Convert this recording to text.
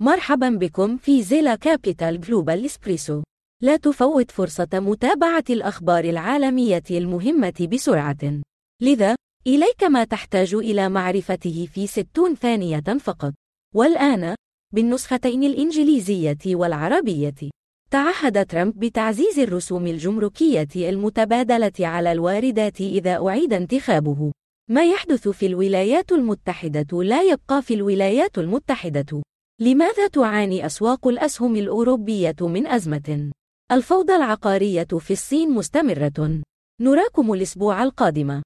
مرحبا بكم في زيلا كابيتال جلوبال إسبريسو. لا تفوت فرصة متابعة الأخبار العالمية المهمة بسرعة. لذا، إليك ما تحتاج إلى معرفته في 60 ثانية فقط. والآن، بالنسختين الإنجليزية والعربية. تعهد ترامب بتعزيز الرسوم الجمركية المتبادلة على الواردات إذا أعيد انتخابه. ما يحدث في الولايات المتحدة لا يبقى في الولايات المتحدة. لماذا تعاني أسواق الأسهم الأوروبية من أزمة؟ الفوضى العقارية في الصين مستمرة. نراكم الأسبوع القادم.